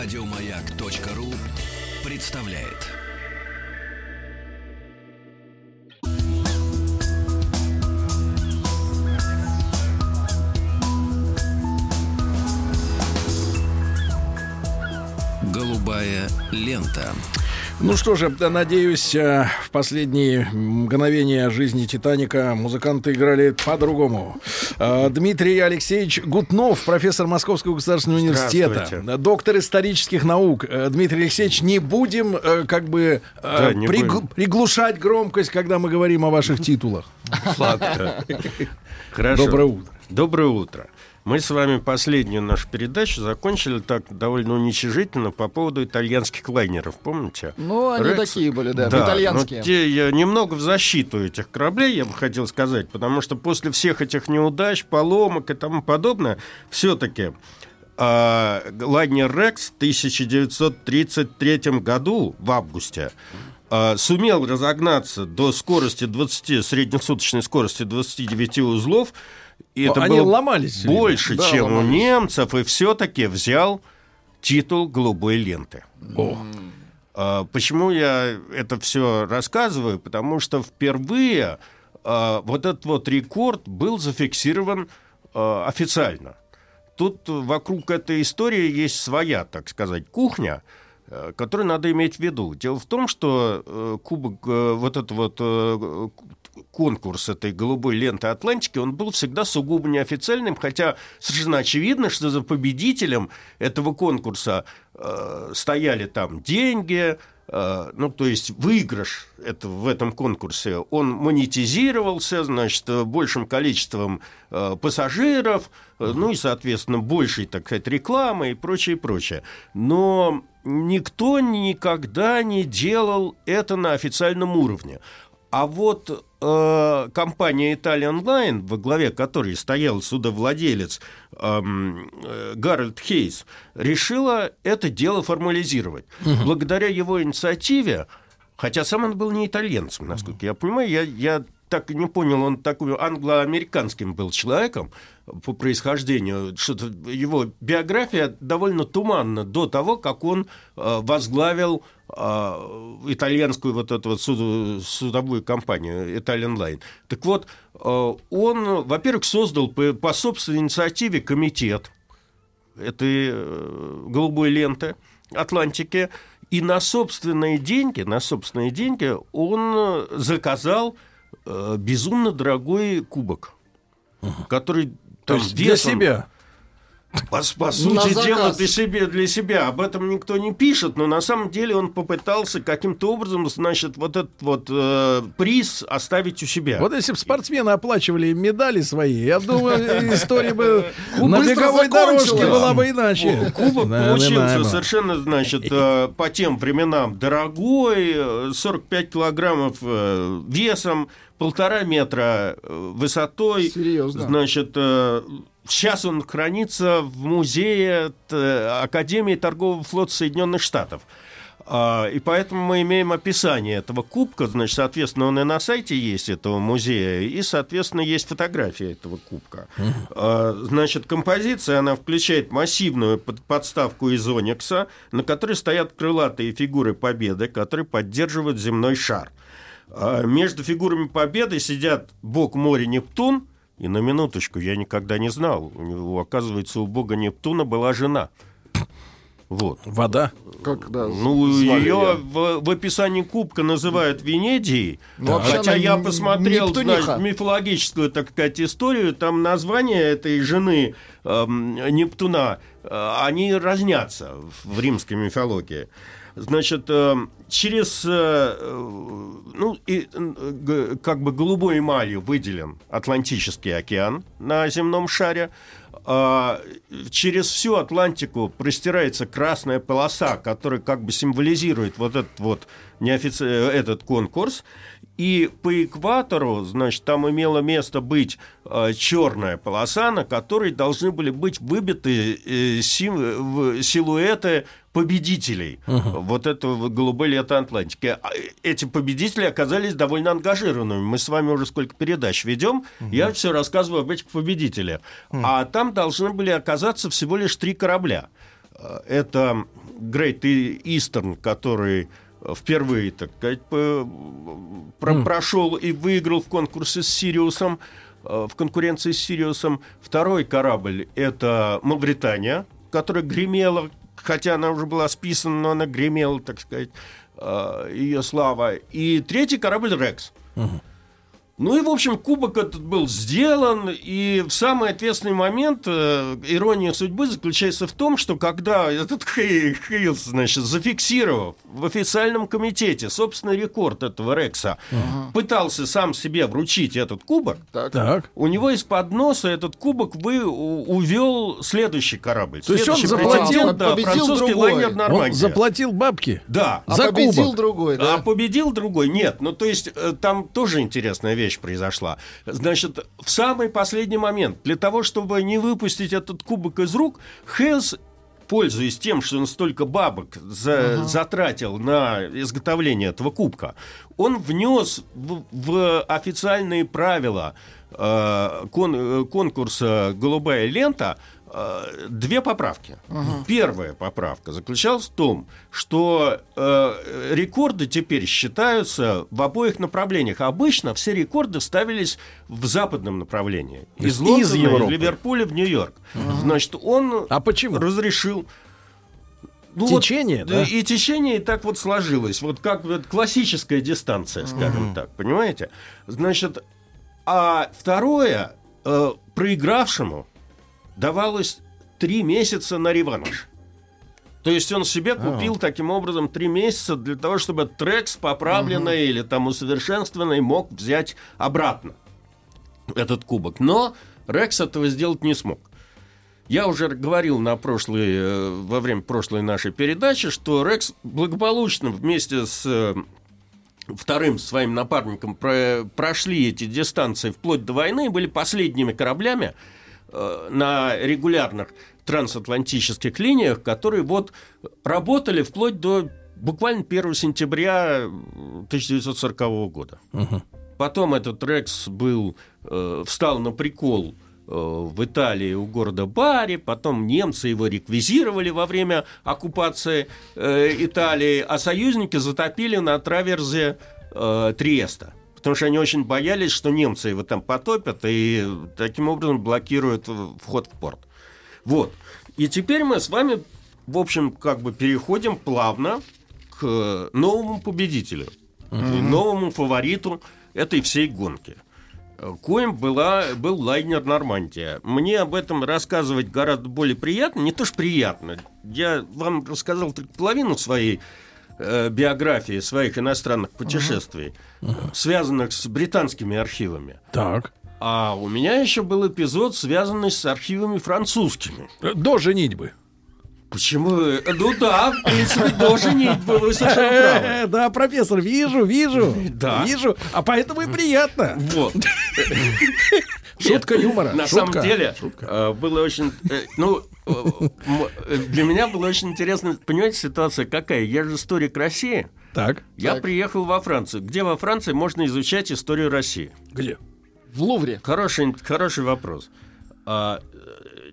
Радиомаяк.ру представляет. Голубая лента. Ну что же, надеюсь, э, в последние мгновения жизни «Титаника» музыканты играли по-другому. Э, Дмитрий Алексеевич Гутнов, профессор Московского государственного университета, доктор исторических наук. Э, Дмитрий Алексеевич, не будем как бы да, пригл- приглушать громкость, когда мы говорим о ваших титулах. Ладно. Хорошо. Доброе утро. Доброе утро. Мы с вами последнюю нашу передачу закончили так довольно уничижительно по поводу итальянских лайнеров, помните? Ну, они Рекс... такие были, да, да итальянские. Но те, я немного в защиту этих кораблей, я бы хотел сказать, потому что после всех этих неудач, поломок и тому подобное, все-таки э, лайнер Рекс в 1933 году, в августе, э, сумел разогнаться до скорости 20, среднесуточной скорости 29 узлов, и это Они было ломались больше, да, чем ломались. у немцев, и все-таки взял титул голубой ленты. О. А, почему я это все рассказываю? Потому что впервые а, вот этот вот рекорд был зафиксирован а, официально. Тут вокруг этой истории есть своя, так сказать, кухня, э, которую надо иметь в виду. Дело в том, что э, кубок, э, вот этот вот конкурс этой голубой ленты Атлантики, он был всегда сугубо неофициальным, хотя совершенно очевидно, что за победителем этого конкурса э, стояли там деньги, э, ну, то есть выигрыш это, в этом конкурсе, он монетизировался, значит, большим количеством э, пассажиров, э, ну и, соответственно, большей, так сказать, рекламы и прочее, прочее. Но никто никогда не делал это на официальном уровне. А вот э, компания Italian Line, во главе которой стоял судовладелец эм, э, Гарольд Хейс, решила это дело формализировать. Угу. Благодаря его инициативе, хотя сам он был не итальянцем, насколько я понимаю, я, я так и не понял, он такой англо-американским был человеком по происхождению. Что-то его биография довольно туманна до того, как он э, возглавил э, итальянскую вот эту вот суд, судовую компанию Italian Line. Так вот, э, он, во-первых, создал по, по собственной инициативе комитет этой голубой ленты Атлантики, и на собственные деньги, на собственные деньги он заказал безумно дорогой кубок, угу. который то есть для себя. По, по сути дела, для себя, для себя. Об этом никто не пишет, но на самом деле он попытался каким-то образом, значит, вот этот вот э, приз оставить у себя. Вот если бы спортсмены оплачивали медали свои, я думаю, история бы на беговой дорожке была бы иначе. Кубок получился совершенно, значит, э, по тем временам дорогой, 45 килограммов э, весом, полтора метра высотой. Серьезно. Значит, Сейчас он хранится в музее Академии торгового флота Соединенных Штатов. И поэтому мы имеем описание этого кубка, значит, соответственно, он и на сайте есть этого музея, и, соответственно, есть фотография этого кубка. Значит, композиция, она включает массивную подставку из оникса, на которой стоят крылатые фигуры Победы, которые поддерживают земной шар. Между фигурами Победы сидят бог моря Нептун – и на минуточку, я никогда не знал. У него, оказывается, у бога Нептуна была жена. Вот. Вода? Как, да, ну, ее в, в описании кубка называют Венедией. Ну, хотя я посмотрел значит, мифологическую, так сказать, историю, там название этой жены э, Нептуна, э, они разнятся в римской мифологии. Значит, э, через, э, ну, и, как бы голубой эмалью выделен Атлантический океан на земном шаре. А, через всю Атлантику простирается красная полоса, которая как бы символизирует вот этот вот неофици... этот конкурс. И по экватору, значит, там имело место быть э, черная полоса, на которой должны были быть выбиты э, сим... силуэты победителей угу. вот этого голубой лета Атлантики. А, эти победители оказались довольно ангажированными. Мы с вами уже сколько передач ведем, угу. я все рассказываю об этих победителях. Угу. А там должны были оказаться всего лишь три корабля. Э, это Great Eastern, который впервые, так сказать, про mm. прошел и выиграл в конкурсе с Сириусом, э, в конкуренции с Сириусом. Второй корабль – это Мавритания, которая гремела, хотя она уже была списана, но она гремела, так сказать, э, ее слава. И третий корабль «Рекс». Uh-huh. Ну и, в общем, кубок этот был сделан, и самый ответственный момент э, ирония судьбы заключается в том, что когда этот Хейлс, значит, зафиксировав в официальном комитете собственный рекорд этого Рекса, ага. пытался сам себе вручить этот кубок, так. у него из-под носа этот кубок вы увел следующий корабль. То есть он заплатил, да, французский другой. лайнер Нормандия. Он заплатил бабки? Да. А за победил кубок. другой, да? А победил другой? Нет. Ну, то есть э, там тоже интересная вещь вещь произошла. Значит, в самый последний момент, для того, чтобы не выпустить этот кубок из рук, Хелс пользуясь тем, что он столько бабок за, ага. затратил на изготовление этого кубка, он внес в, в официальные правила э, кон, э, конкурса «Голубая лента» две поправки. Угу. Первая поправка заключалась в том, что э, рекорды теперь считаются в обоих направлениях. Обычно все рекорды ставились в западном направлении. Из Лондона, из, из Ливерпуля в Нью-Йорк. Угу. Значит, он а почему? разрешил ну, течение, вот, да? И течение и так вот сложилось. Вот как вот классическая дистанция, скажем угу. так, понимаете? Значит, а второе, э, проигравшему давалось три месяца на реванш. То есть он себе купил а. таким образом три месяца для того, чтобы трек с поправленной угу. или там усовершенствованной мог взять обратно этот кубок. Но Рекс этого сделать не смог. Я уже говорил на прошлой, э, во время прошлой нашей передачи, что Рекс благополучно вместе с э, вторым своим напарником прошли эти дистанции вплоть до войны и были последними кораблями, на регулярных трансатлантических линиях, которые вот работали вплоть до буквально 1 сентября 1940 года. Угу. Потом этот Рекс был, э, встал на прикол э, в Италии у города Бари, потом немцы его реквизировали во время оккупации э, Италии, а союзники затопили на траверзе э, Триеста потому что они очень боялись, что немцы его там потопят и таким образом блокируют вход в порт. Вот. И теперь мы с вами, в общем, как бы переходим плавно к новому победителю, mm-hmm. новому фавориту этой всей гонки. Коим была, был лайнер «Нормандия». Мне об этом рассказывать гораздо более приятно. Не то что приятно. Я вам рассказал только половину своей э, биографии своих иностранных путешествий, uh-huh. связанных с британскими архивами. Так. А у меня еще был эпизод, связанный с архивами французскими. До женитьбы. Почему? Ну да, в принципе, до женитьбы, вы совершенно правы. Да, професор, вижу, вижу. Да. Вижу, а поэтому и приятно. Вот. Шутка юмора. На самом деле, э, было очень... Э, ну, э, для меня было очень интересно, понимаете, ситуация какая? Я же историк России. Так. Я приехал во Францию. Где во Франции можно изучать историю России? Где? В Лувре. Хороший, хороший вопрос. А,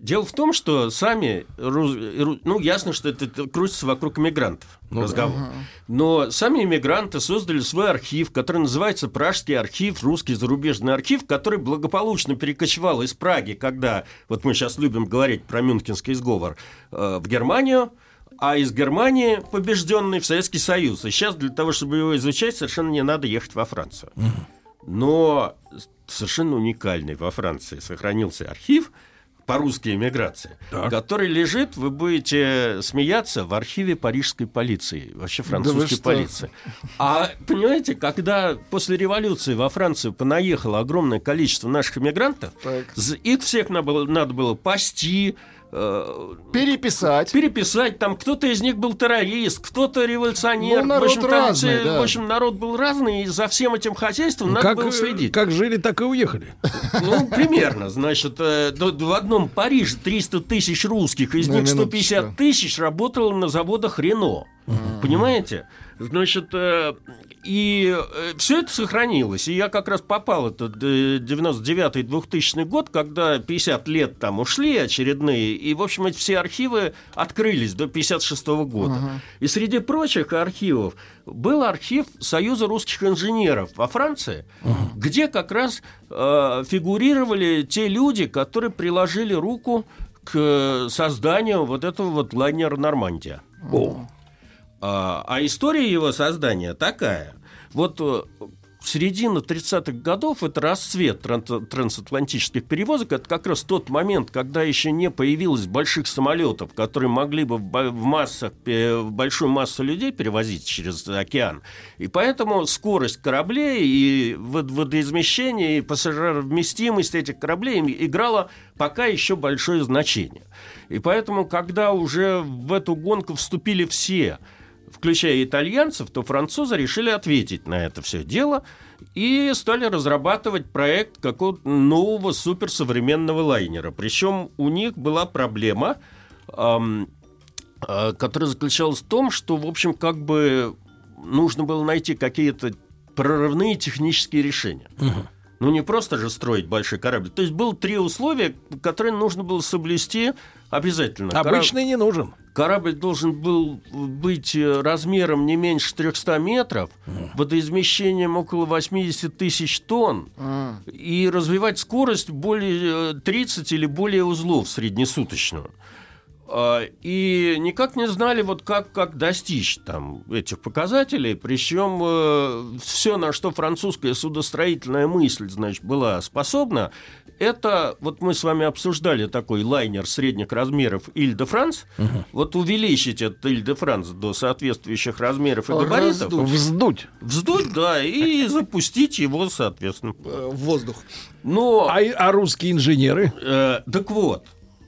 Дело в том, что сами, ну, ясно, что это крутится вокруг иммигрантов ну, разговор. Ага. Но сами иммигранты создали свой архив, который называется Пражский архив, русский зарубежный архив, который благополучно перекочевал из Праги, когда, вот мы сейчас любим говорить про Мюнхенский сговор, э, в Германию, а из Германии побежденный в Советский Союз. И сейчас для того, чтобы его изучать, совершенно не надо ехать во Францию. Но совершенно уникальный во Франции сохранился архив – по русской эмиграции, так. который лежит, вы будете смеяться, в архиве парижской полиции, вообще французской да полиции. А понимаете, когда после революции во Францию понаехало огромное количество наших эмигрантов, так. их всех надо было, надо было пасти, Э, переписать. Переписать. Там кто-то из них был террорист, кто-то революционер. Ну, народ в, общем, разный, там, да. в общем, народ был разный, и за всем этим хозяйством ну, надо как, было следить. Как жили, так и уехали. Ну, примерно. Значит, э, в одном Париже 300 тысяч русских, из них 150 тысяч работало на заводах Рено. Понимаете? Значит, э, и все это сохранилось. И я как раз попал, это 99-2000 год, когда 50 лет там ушли очередные, и, в общем, эти все архивы открылись до 56 года. И среди прочих архивов был архив Союза русских инженеров во Франции, где как раз э, фигурировали те люди, которые приложили руку к созданию вот этого вот лайнера «Нормандия». А, а история его создания такая. Вот э, середина 30-х годов это расцвет трансатлантических перевозок. Это как раз тот момент, когда еще не появилось больших самолетов, которые могли бы в массах, в большую массу людей перевозить через океан. И поэтому скорость кораблей и водоизмещение, и пассажировместимость этих кораблей играла пока еще большое значение. И поэтому, когда уже в эту гонку вступили все – включая итальянцев, то французы решили ответить на это все дело и стали разрабатывать проект какого-то нового суперсовременного лайнера. Причем у них была проблема, эм, э, которая заключалась в том, что, в общем, как бы нужно было найти какие-то прорывные технические решения. Угу. Ну, не просто же строить большой корабль. То есть было три условия, которые нужно было соблюсти обязательно. Обычный Кораб... не нужен. Корабль должен был быть э, размером не меньше 300 метров, водоизмещением около 80 тысяч тонн и развивать скорость более 30 э, или более узлов среднесуточную. А, и никак не знали, вот как, как достичь там этих показателей. Причем э, все, на что французская судостроительная мысль значит, была способна, это, вот мы с вами обсуждали такой лайнер средних размеров Иль-де-Франс, угу. вот увеличить этот Иль-де-Франс до соответствующих размеров и габаритов. Раздуть. Вздуть. Вздуть, да, и запустить его, соответственно. Э, в воздух. Но... А, а русские инженеры? Э, так вот,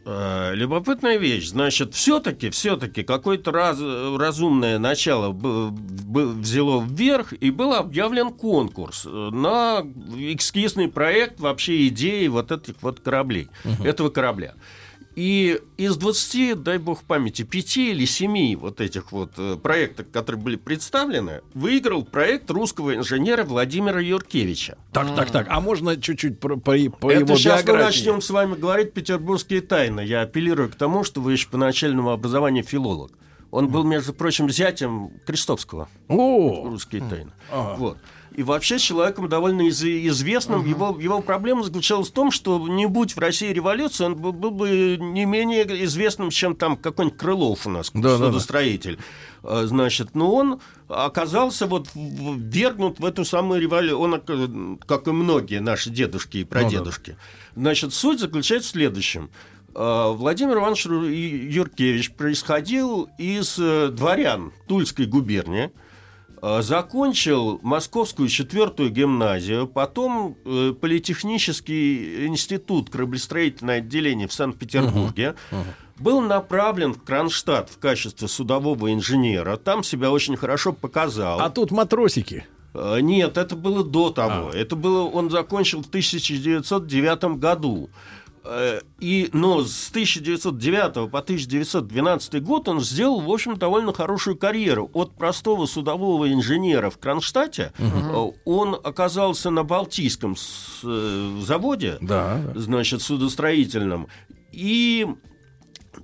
Э, любопытная вещь. Значит, все-таки, все-таки какое-то раз, разумное начало взяло вверх, и был объявлен конкурс на эскизный проект вообще идеи вот этих вот кораблей, угу. этого корабля. И из 20, дай бог памяти, 5 или 7 вот этих вот э, проектов, которые были представлены, выиграл проект русского инженера Владимира Юркевича. Так, так, так. А можно чуть-чуть по, по, по Это его сейчас биографии? мы начнем с вами говорить петербургские тайны. Я апеллирую к тому, что вы еще по начальному образованию филолог. Он был, между прочим, зятем Крестовского. О! Русские тайны. Ага. Вот и вообще человеком довольно из- известным. Uh-huh. Его, его проблема заключалась в том, что не будь в России революции, он был, был бы не менее известным, чем там какой-нибудь Крылов у нас, да, судостроитель. Да, да. Значит, но он оказался вот ввергнут в эту самую революцию. Он, как и многие наши дедушки и прадедушки. Ну, да. Значит, суть заключается в следующем. А, Владимир Иванович Юркевич происходил из э, дворян Тульской губернии – Э, закончил Московскую четвертую гимназию, потом э, Политехнический институт кораблестроительное отделение в Санкт-Петербурге. Uh-huh. Uh-huh. Был направлен в Кронштадт в качестве судового инженера. Там себя очень хорошо показал. А тут матросики. Э, нет, это было до того. А. Это было, он закончил в 1909 году. Э, и, но с 1909 по 1912 год он сделал, в общем, довольно хорошую карьеру. От простого судового инженера в Кронштадте угу. он оказался на Балтийском э, заводе, да, да. значит, судостроительном. И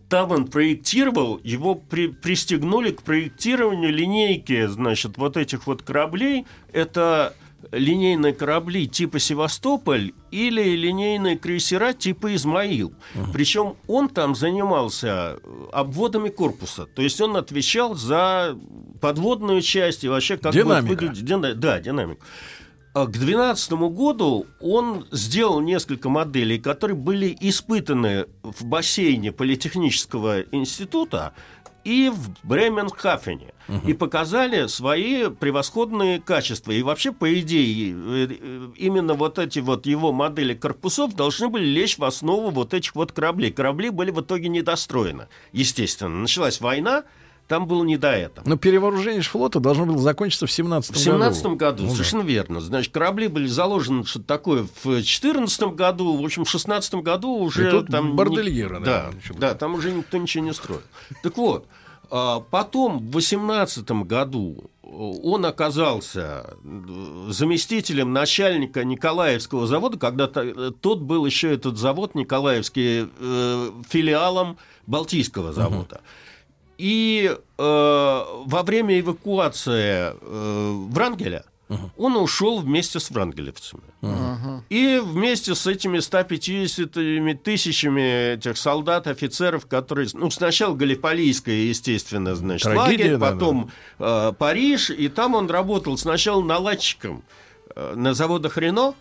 там он проектировал, его при, пристегнули к проектированию линейки, значит, вот этих вот кораблей. Это линейные корабли типа Севастополь или линейные крейсера типа Измаил. Uh-huh. Причем он там занимался э, обводами корпуса. То есть он отвечал за подводную часть и вообще как Динамика. будет выглядеть. Дина... Да, динамику. А к 2012 году он сделал несколько моделей, которые были испытаны в бассейне Политехнического института и в Бременхафене угу. и показали свои превосходные качества. И вообще, по идее, э, именно вот эти вот его модели корпусов должны были лечь в основу вот этих вот кораблей. Корабли были в итоге недостроены, естественно. Началась война, там было не до этого. Но перевооружение флота должно было закончиться в 17 году. В 17 году, году ну, совершенно да. верно. Значит, корабли были заложены что-то такое в 14 году, в общем, в 16 году уже И тут там... бордельера, не... Да, да, там уже никто ничего не строил. Так вот, А Потом, в 18 году, э, он оказался э, заместителем начальника Николаевского завода, когда э, тот был еще этот завод Николаевский филиалом Балтийского завода. И э, во время эвакуации э, Врангеля он ушел вместе с врангелевцами. И вместе с этими 150 тысячами этих солдат, офицеров, которые... Ну, сначала Галиполийская, естественно, значит, Трагедия, лагерь, да, потом э, Париж, и там он работал сначала наладчиком э, на заводах Рено,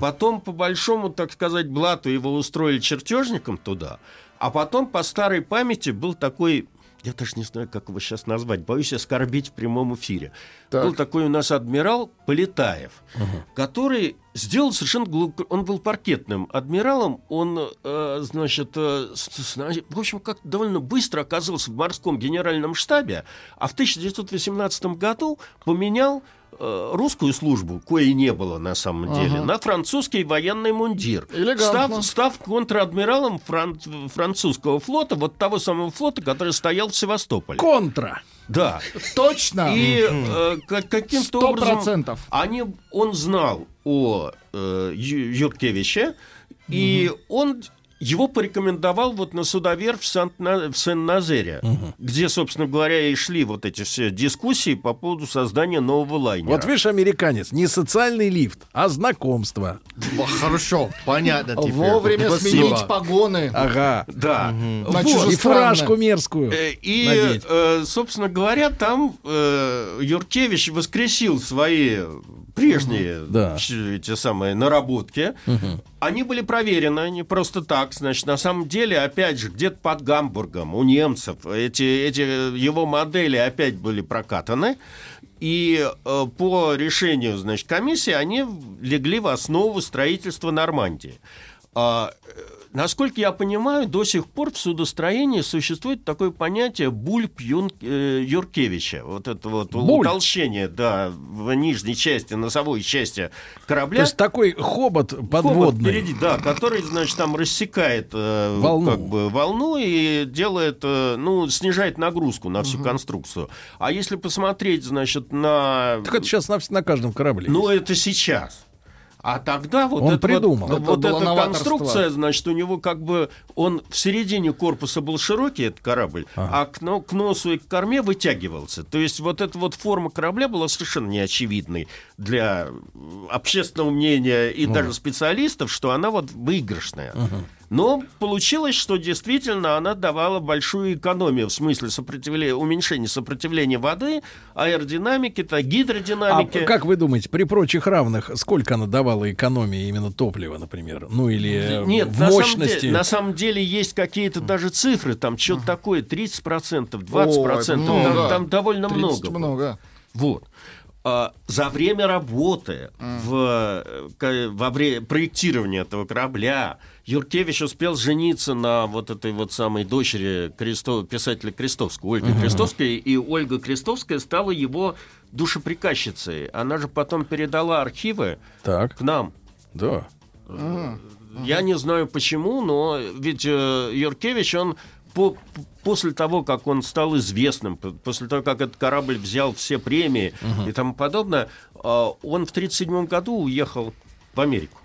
потом, по большому, так сказать, блату его устроили чертежником туда, а потом по старой памяти был такой... Я даже не знаю, как его сейчас назвать. Боюсь оскорбить в прямом эфире. Так. Был такой у нас адмирал Полетаев, который сделал совершенно глуп- Он был паркетным адмиралом. Он, э, значит, э, с- в общем, как довольно быстро оказался в морском генеральном штабе, а в 1918 году поменял русскую службу, коей не было на самом деле, на французский военный мундир. Элегантно. Став, став контр-адмиралом фран- французского флота, вот того самого флота, который стоял в Севастополе. Контра. Да. Точно. И э, как- каким-то образом они, он знал о э, Юркевиче, и он его порекомендовал вот на судовер в, в Сен-Назере, где, собственно говоря, и шли вот эти все дискуссии по поводу создания нового лайнера. Вот видишь, американец, не социальный лифт, а знакомство. Хорошо, понятно теперь. Вовремя Спасибо. сменить погоны. Ага. Да. Вот. И фуражку мерзкую. Э, И, надеть. э, собственно говоря, там э, Юркевич воскресил свои прежние Да. ч- эти самые наработки. Они были проверены не просто так. Значит, на самом деле, опять же, где-то под Гамбургом у немцев эти, эти его модели опять были прокатаны. И э, по решению, значит, комиссии они легли в основу строительства Нормандии. А, э, насколько я понимаю, до сих пор в судостроении существует такое понятие бульб Юн- э, Юркевича. Вот это вот Бульб? утолщение, да, в нижней части, носовой части корабля. То есть такой хобот Хобот подводный. впереди, да, который, значит, там рассекает э, Волну. как бы волну и делает, э, ну, снижает нагрузку на всю конструкцию. А если посмотреть, значит, на... Так это сейчас на, на каждом корабле. Ну, это сейчас. А тогда вот, Он это придумал. вот, Это вот эта конструкция, значит, у него как бы он в середине корпуса был широкий, этот корабль, а к, но- к носу и к корме вытягивался. То есть вот эта вот форма корабля была совершенно неочевидной для общественного мнения и даже специалистов, что она вот выигрышная. Но получилось, что действительно она давала большую экономию в смысле сопротивления, уменьшения сопротивления воды, аэродинамики, то А гидродинамики. как вы думаете, при прочих равных, сколько она давала экономии именно топлива, например? Ну или э, Нет, в на самом, мощности? деле, на самом деле есть какие-то даже цифры, там что-то такое, 30%, 20%, Ой, там, много. там довольно 30 много. много. Вот. А, за время работы в, э, во время проектирования этого корабля Юркевич успел жениться на вот этой вот самой дочери Кресто- писателя Крестовского, Ольги Крестовской, и Ольга Крестовская стала его душеприказчицей. Она же потом передала архивы Так, к нам. да. Я не знаю почему, но ведь э, Юркевич, он по- после того, как он стал известным, после того, как этот корабль взял все премии и тому подобное, э, он в 1937 году уехал в Америку.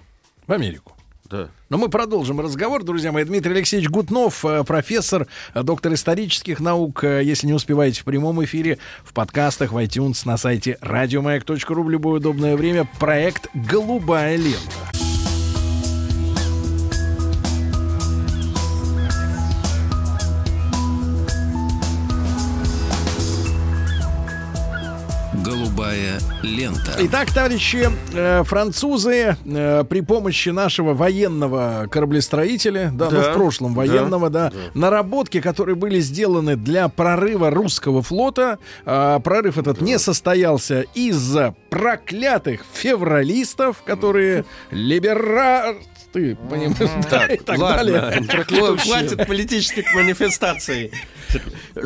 В Америку. Да. Но мы продолжим разговор, друзья мои. Дмитрий Алексеевич Гутнов, э, профессор, э, доктор исторических наук. Э, Если не успеваете в прямом эфире, в подкастах, в iTunes, на сайте радиомаяк.ру в любое удобное время. Проект «Голубая лента». Голубая лента. Итак, товарищи, э, французы э, при помощи нашего военного кораблестроителя, да, ну Да, в прошлом да, военного, да, наработки, которые были сделаны для прорыва русского флота, э, прорыв этот не состоялся из-за проклятых февралистов, которые либера... Ты понимаешь, да, и так далее. Хватит политических манифестаций.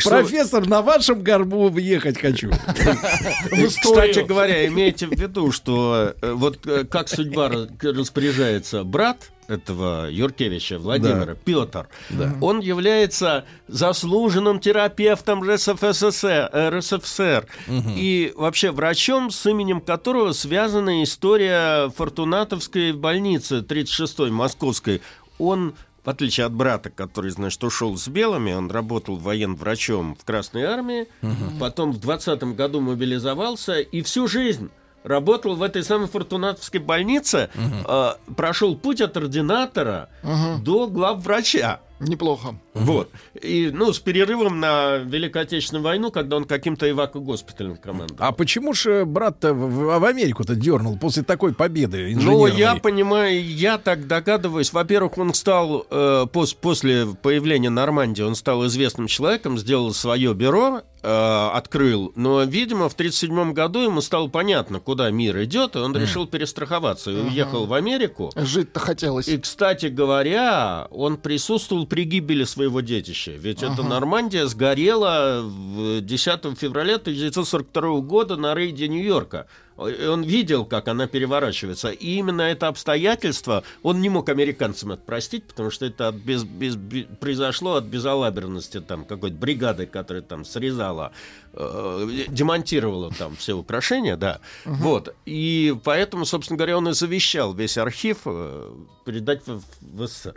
Профессор, на вашем горбу въехать хочу. Кстати говоря, имейте в виду, что э, вот э, как судьба ра- распоряжается брат, этого Юркевича Владимира, Петр, Да. он является заслуженным терапевтом РСФСР, РСФСР и вообще врачом, с именем которого связана история Фортунатовской больницы 36-й московской. Он в отличие от брата, который, значит, ушел с белыми, он работал военврачом в Красной армии, потом в 20 году мобилизовался и всю жизнь работал в этой самой Фортунатовской больнице, э, прошел путь от ординатора до главврача. Неплохо. Вот. И, ну, с перерывом на Великую Отечественную войну, когда он каким-то эвако-госпиталем командовал. А почему же брат-то в, в Америку-то дернул после такой победы Ну, я понимаю, я так догадываюсь. Во-первых, он стал э, пос- после появления Нормандии, он стал известным человеком, сделал свое бюро, э, открыл. Но, видимо, в 1937 году ему стало понятно, куда мир идет, и он решил перестраховаться и уехал в Америку. Жить-то хотелось. И, кстати говоря, он присутствовал при гибели своего детища. Ведь эта Нормандия сгорела в 10 февраля 1942 года на рейде Нью-Йорка. Он видел, как она переворачивается. И именно это обстоятельство он не мог американцам это простить, потому что это от без- без- бе- произошло от безалаберности там, какой-то бригады, которая там срезала, э, демонтировала там все украшения, да. Вот. И поэтому, собственно говоря, он и завещал весь архив э, передать в, в СССР.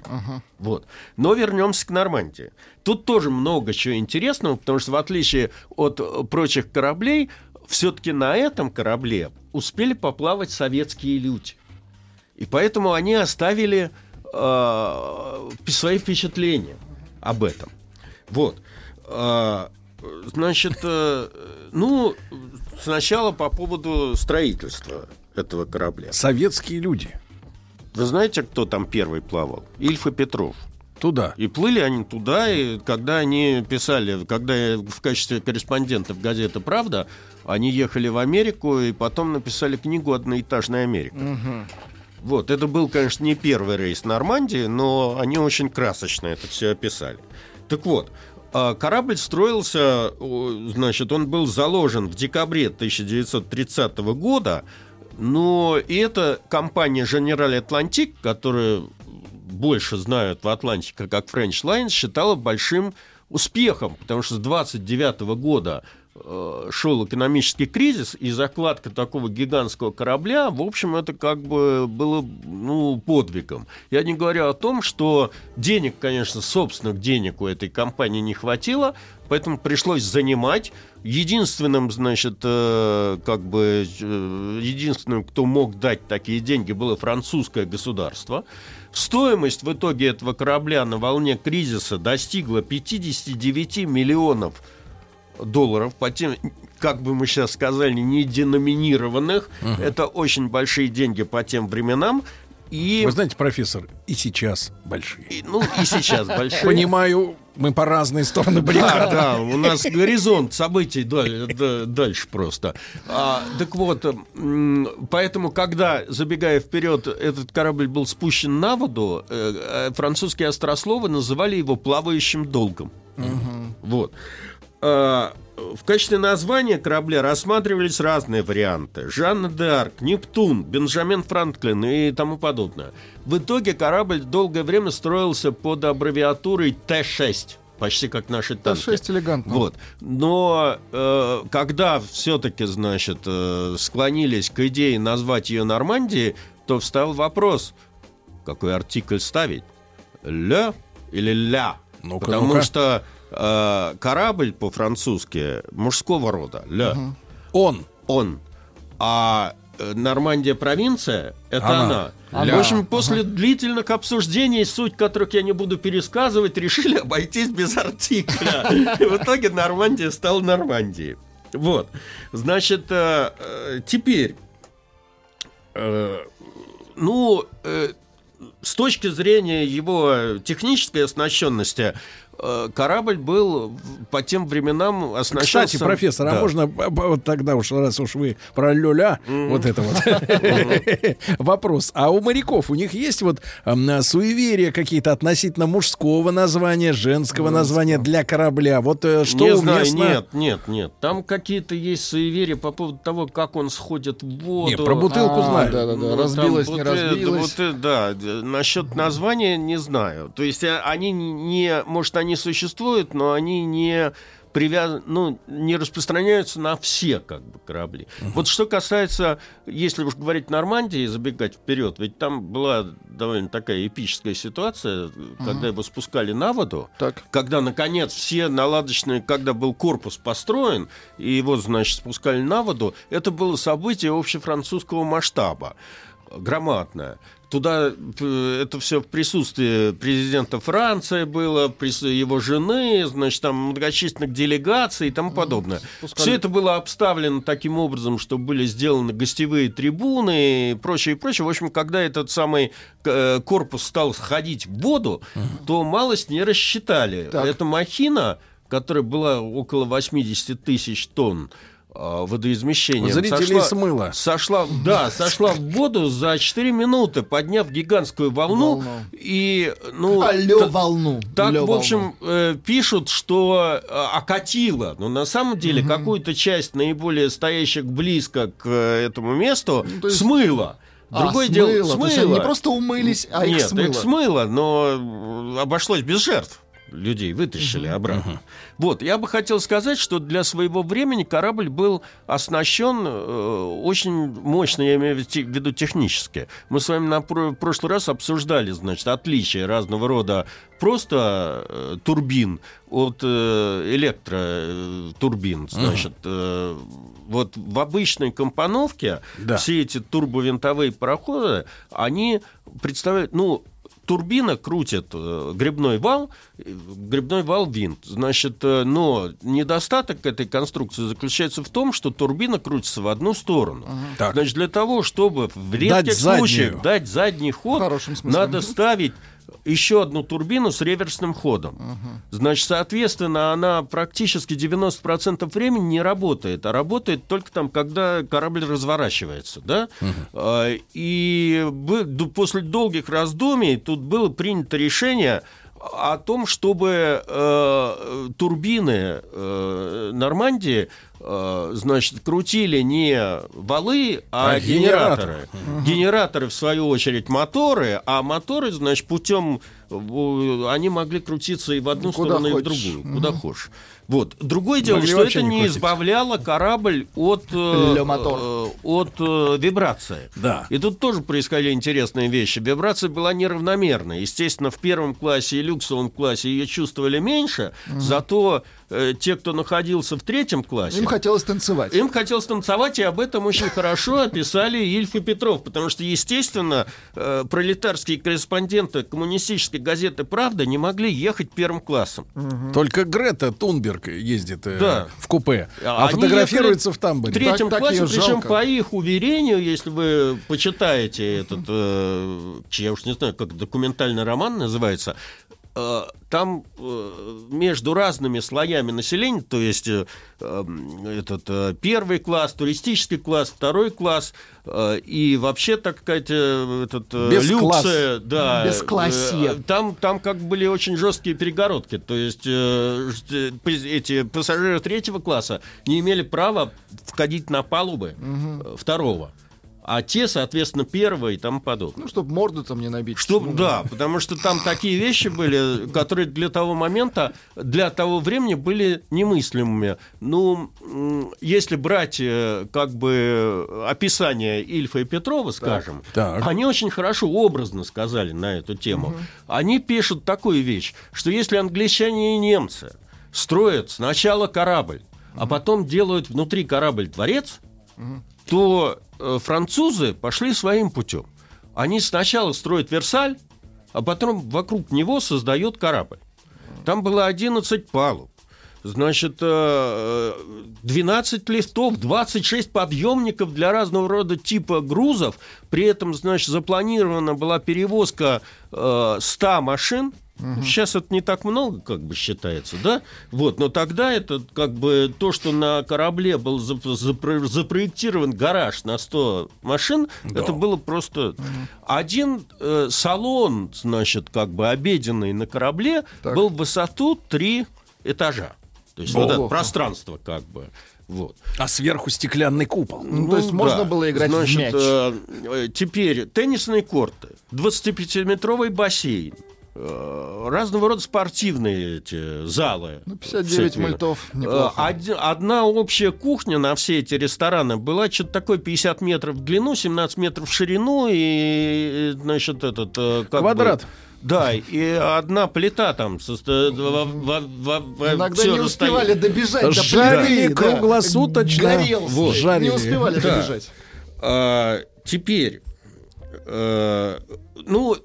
Вот. Но вернемся к Нормандии. Тут тоже много чего интересного, потому что в отличие от прочих кораблей, все-таки на этом корабле успели поплавать советские люди. И поэтому они оставили э, свои впечатления об этом. Вот. А, значит, э, ну, сначала по поводу строительства этого корабля. Советские люди. Вы знаете, кто там первый плавал? Ильф и Петров. Туда. И плыли они туда, и когда они писали, когда в качестве корреспондентов газеты «Правда», они ехали в Америку и потом написали книгу «Одноэтажная Америка». Вот, это был, конечно, не первый рейс Нормандии, но они очень красочно это все описали. Так вот, а, корабль строился, значит, он был заложен в декабре 1930 года, но и эта компания General Atlantic, которая больше знают в Атлантике как French Lines, считала большим успехом, потому что с 29 года шел экономический кризис, и закладка такого гигантского корабля, в общем, это как бы было ну, подвигом. Я не говорю о том, что денег, конечно, собственных денег у этой компании не хватило, поэтому пришлось занимать. Единственным, значит, э, как бы, э, единственным, кто мог дать такие деньги, было французское государство. Стоимость в итоге этого корабля на волне кризиса достигла 59 миллионов долларов по тем, как бы мы сейчас сказали, не деноминированных. Это очень большие деньги по тем временам. И, Вы знаете, профессор, и сейчас большие. и, ну, и сейчас большие. Понимаю, мы по разные стороны Да, баррикад. да, у нас горизонт событий даль- да- дальше просто. А, так вот, поэтому, когда, забегая вперед, этот корабль был спущен на воду, э, э, французские острословы называли его плавающим долгом. Вот. А, В качестве названия корабля рассматривались разные варианты. Жанна д'Арк, Нептун, Бенджамин Франклин и тому подобное. В итоге корабль долгое время строился под аббревиатурой Т-6, почти как наши танки. Т-6 элегантно. Вот. Но э, когда все-таки, значит, э, склонились к идее назвать ее Нормандией, то встал вопрос, какой артикль ставить? Ле или ля? Ну-ка, Потому ну-ка. что э, корабль по-французски мужского рода. Ле. Он. Он. А э, Нормандия провинция это Она. она. Ля. В общем, после длительных обсуждений, суть которых я не буду пересказывать, решили обойтись без артикля. И в итоге Нормандия стала Нормандией. Вот. Значит, э, теперь, ну, с точки зрения его технической оснащенности, корабль был по тем временам оснащен... Кстати, профессор, а Да. можно б- б- вот тогда уж, раз уж вы про люля, вот это вот вопрос. А у моряков у них есть вот м, суеверия какие-то относительно мужского названия, женского названия для корабля? Вот э, что не знаю, уместно? нет, нет, нет. Там какие-то есть суеверия по поводу того, как он сходит в воду. Не, про бутылку А, знаю. Ну, разбилась, там не разбилась. да, насчет названия не знаю. То есть а, они не, может, они существуют, но они не привяз... ну, не распространяются на все как бы, корабли. Uh-huh. Вот что касается, если уж говорить Нормандии, забегать вперед, ведь там была довольно такая эпическая ситуация, uh-huh. когда его спускали на воду, так. когда, наконец, все наладочные, когда был корпус построен, и его, значит, спускали на воду, это было событие общефранцузского масштаба громадное. Туда э, это все в присутствии президента Франции было, его жены, значит, там многочисленных делегаций и тому подобное. Пускали. Все это было обставлено таким образом, что были сделаны гостевые трибуны и прочее, и прочее. В общем, когда этот самый э, корпус стал сходить в воду, угу. то малость не рассчитали. Так. Эта махина, которая была около 80 тысяч тонн, водоизмещением. Зрителей сошла, смыло. Сошла, да, сошла в воду за 4 минуты, подняв гигантскую волну. волну. И, ну, Алло, волну. Так, Алло, в общем, э, пишут, что э, окатило. Но на самом деле угу. какую-то часть наиболее стоящих близко к э, этому месту ну, есть... смыло. А, Другое а, дело, смыло. смыло. То есть они не просто умылись, а Нет, их смыло. их смыло, но обошлось без жертв людей вытащили uh-huh. обратно. Uh-huh. Вот, я бы хотел сказать, что для своего времени корабль был оснащен э, очень мощно, я имею в виду технически. Мы с вами на про- прошлый раз обсуждали, значит, отличия разного рода просто э, турбин от э, электротурбин. Значит, э, вот в обычной компоновке да. все эти турбовинтовые пароходы, они представляют, ну, турбина крутит э, грибной вал, грибной вал винт. Значит, э, но недостаток этой конструкции заключается в том, что турбина крутится в одну сторону. Ага. Значит, для того, чтобы в редких дать случаях заднюю. дать задний ход, надо ставить еще одну турбину с реверсным ходом. Угу. Значит, соответственно, она практически 90% времени не работает, а работает только там, когда корабль разворачивается. Да? Угу. И после долгих раздумий тут было принято решение о том, чтобы э, турбины э, Нормандии э, значит, крутили не валы, а, а генераторы. Генераторы. генераторы, в свою очередь, моторы, а моторы, значит, путем они могли крутиться и в одну куда сторону, хочешь. и в другую, куда угу. хочешь. Вот. Другое дело, Могли что это не, не избавляло корабль от, э, э, от э, вибрации. Да. И тут тоже происходили интересные вещи. Вибрация была неравномерная. Естественно, в первом классе и люксовом классе ее чувствовали меньше, угу. зато э, те, кто находился в третьем классе... Им хотелось танцевать. Им хотелось танцевать, и об этом очень хорошо описали Ильф и Петров, потому что, естественно, э, пролетарские корреспонденты коммунистической газеты «Правда» не могли ехать первым классом. Только Грета Тунберг ездит э, да. в купе, а Они фотографируется в тамбуре. В третьем так, классе, причем жалко. по их уверению, если вы почитаете этот, э, я уж не знаю, как документальный роман называется, там э, между разными слоями населения, то есть э, этот первый класс, туристический класс, второй класс и вообще, так сказать, этот люксы, да, Бесклассие. Там, там как были очень жесткие перегородки, то есть эти пассажиры третьего класса не имели права входить на палубы угу. второго а те, соответственно, первые и тому подобное. Ну, чтобы морду там не набить. Чтоб, ну, да, потому что там такие вещи были, которые для того момента, для того времени были немыслимыми. Ну, если брать э, как бы описание Ильфа и Петрова, скажем, так. они очень хорошо образно сказали на эту тему. Угу. Они пишут такую вещь, что если англичане и немцы строят сначала корабль, угу. а потом делают внутри корабль дворец, угу. то французы пошли своим путем. Они сначала строят Версаль, а потом вокруг него создают корабль. Там было 11 палуб. Значит, 12 э, лифтов, 26 подъемников для разного рода типа грузов. При этом, значит, запланирована была перевозка 100 э, машин – Угу. Сейчас это не так много, как бы считается, да? Вот, но тогда это как бы то, что на корабле был запро запроектирован гараж на 100 машин, да. это было просто угу. один э, салон, значит, как бы обеденный на корабле так. был в высоту 3 этажа. То есть вот это пространство как бы. Вот. А сверху стеклянный купол. Ну, то есть можно было играть в Значит, мяч. э, э, теперь теннисные корты, 25-метровый бассейн, разного рода спортивные эти залы. Ну, 59 всякие. мультов, Э, неплохо. оди- Одна общая кухня на все эти рестораны была что-то такое 50 метров в длину, 17 метров в ширину и, э, значит, этот... э, как Квадрат. бы- да, и одна плита там. состо- во- во- во- во- Иногда не расстояние. успевали добежать до Жарили плиты, да. круглосуточно. Горел, Вот. не Жарили. успевали Да. добежать. А, теперь, э, ну,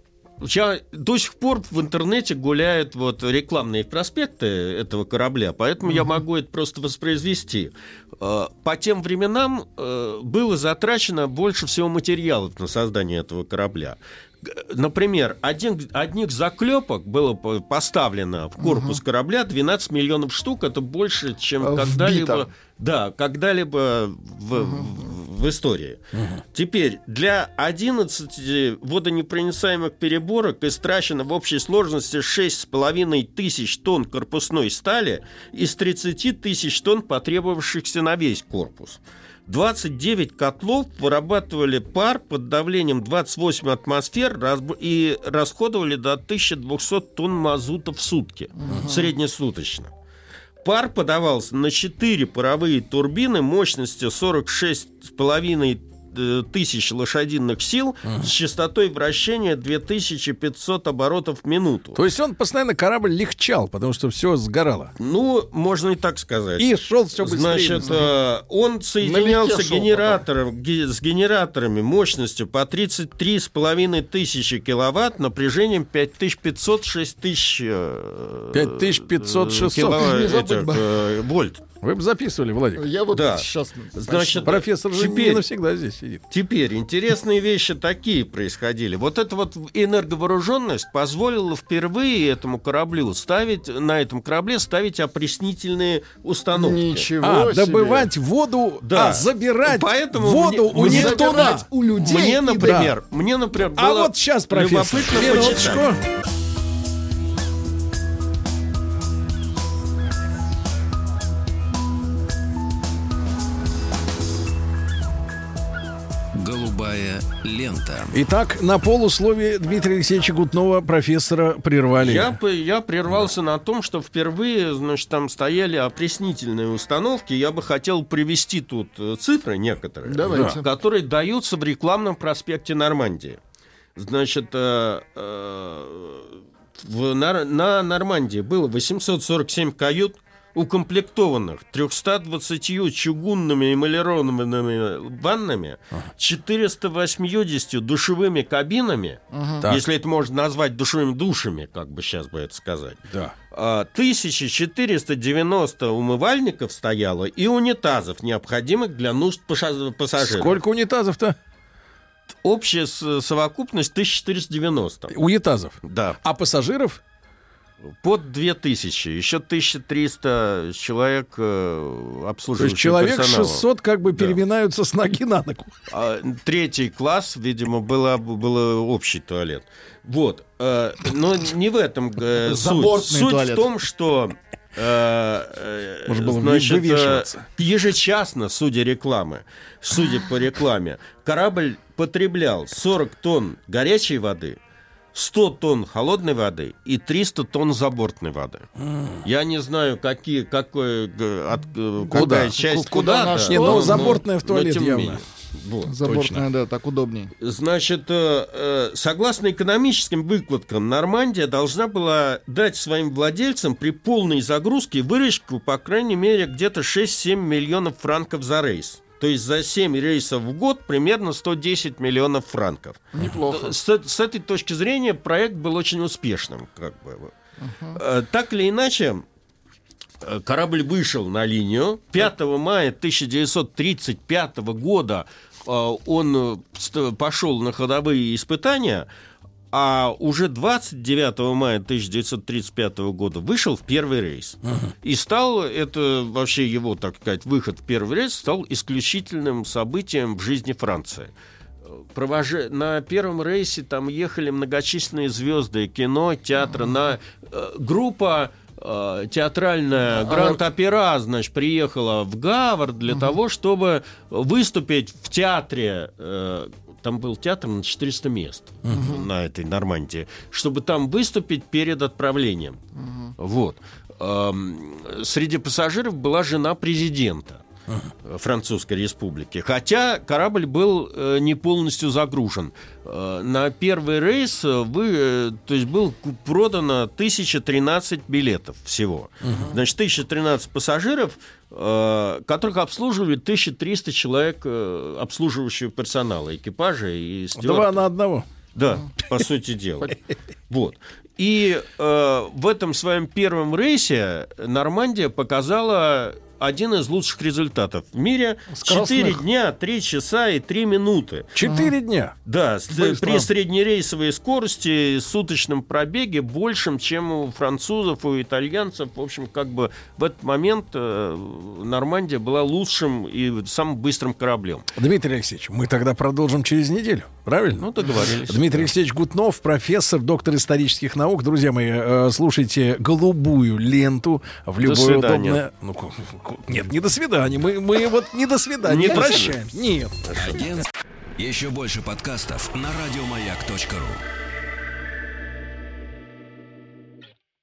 я до сих пор в интернете гуляют вот рекламные проспекты этого корабля, поэтому я могу это просто воспроизвести. Э, По тем временам э, было затрачено больше всего материалов на создание этого корабля. Например, один, одних заклепок было по- поставлено в корпус корабля 12 миллионов штук. Это больше, чем А, когда-либо, да, когда-либо в, в- в истории. Теперь для 11 водонепроницаемых переборок истрачено в общей сложности 6,5 тысяч тонн корпусной стали из 30 тысяч тонн, потребовавшихся на весь корпус. 29 котлов вырабатывали пар под давлением 28 атмосфер и расходовали до 1200 тонн мазута в сутки, среднесуточно. Пар подавался на 4 паровые турбины мощностью 46,5 э, тысяч лошадиных сил с частотой вращения 2500 оборотов в минуту. То есть он постоянно корабль легчал, потому что все сгорало. Ну, можно и так сказать. И шел все быстрее. Значит, быстрее. э, он соединялся шел генератором, ге- с генераторами мощностью по 33,5 тысячи киловатт напряжением 5500-6000 э, 5500, 600. киловатт- Не забыть этих, бы. э, вольт. Вы бы записывали, Владик. Я вот Да. сейчас... Значит, Профессор же не теперь- навсегда здесь сидит. Теперь интересные вещи такие происходили. Вот эта вот энерговооруженность позволила впервые этому кораблю ставить, на этом корабле ставить опреснительные установки. Ничего А, себе. добывать воду, Да. а, забирать Поэтому воду мне- у мне Нептуна. Забирать у людей. Мне, например, мне, например, А было вот сейчас, профессор, любопытно почитать. Голубая лента. Итак, на полусловие Дмитрия Алексеевича Гутнова профессора прервали. Я, я прервался на том, что впервые, значит, там стояли опреснительные установки. Я бы хотел привести тут э, цифры некоторые, Давайте. которые даются в рекламном проспекте Нормандии. Значит, э, э, в Нор- на Нормандии было 847 кают, укомплектованных 320 чугунными эмалированными ваннами, 480 душевыми кабинами, Так. если это можно назвать душевыми душами, как бы сейчас бы это сказать. Да. А, 1490 умывальников стояло и унитазов, необходимых для нужд пассажиров. Сколько унитазов-то? Общая совокупность 1490. Унитазов. Да, А пассажиров? Под 2000. Еще 1300 человек э, То обслуживающего есть человек персонала. 600 как бы Да. переминаются с ноги на ногу. А, Третий класс, видимо, было, было общий туалет. Вот. э, Но не в этом э, суть. Суть туалет. в том, что э, э, Можно было значит, э, вывешиваться. ежечасно, судя рекламы, судя по рекламе, корабль потреблял 40 тонн горячей воды, 100 тонн холодной воды и 300 тонн забортной воды. Я не знаю, какие, какой, от, Куда? какая часть Куда куда, да? Не, ну, но- забортная в но туалет не явно. менее. Вот. Забортная, да, так удобней. Значит, э, э, согласно экономическим выкладкам, Нормандия должна была дать своим владельцам при полной загрузке выручку, по крайней мере, где-то 6-7 миллионов франков за рейс. То есть за 7 рейсов в год примерно 110 миллионов франков. Неплохо. С, с этой точки зрения проект был очень успешным. Как бы. Э, Так или иначе, э, корабль вышел на линию. 5 мая 1935 года э, он пошел на ходовые испытания, а уже 29 мая 1935 года вышел в первый рейс. И стал, это вообще его, так сказать, выход в первый рейс стал исключительным событием в жизни Франции. Провожа... На первом рейсе там ехали многочисленные звезды кино, театра. На... э, Группа э, театральная Гранд-Опера, значит, приехала в Гавр для того, чтобы выступить в театре. э, там был театр на 400 мест на этой Нормандии, чтобы там выступить перед отправлением. Вот. Эм, Среди пассажиров была жена президента. Французской республики. Хотя корабль был э, не полностью загружен. Э, на первый рейс э, вы, э, то есть был продано 1013 билетов всего. Значит, 1013 пассажиров, которых обслуживали 1300 человек обслуживающего персонала, экипажа и Два стюардов. на одного. Да, по сути дела. Вот. И э, в этом своем первом рейсе Нормандия показала один из лучших результатов в мире. Скоростных. 4 дня, 3 часа и 3 минуты. Четыре дня. Да, Быстро. при среднерейсовой скорости, суточном пробеге большим, чем у французов, у итальянцев. В общем, как бы в этот момент э, Нормандия была лучшим и самым быстрым кораблем. Дмитрий Алексеевич, мы тогда продолжим через неделю, правильно? Ну, договорились. Дмитрий Алексеевич Гутнов, профессор, доктор исторических наук. Друзья мои, э, слушайте голубую ленту в любое удобное... Ну, нет, не до свидания. Мы, мы вот не до свидания. Не Не до прощаем. Нет. Агент. Еще больше подкастов на радиомаяк.ру.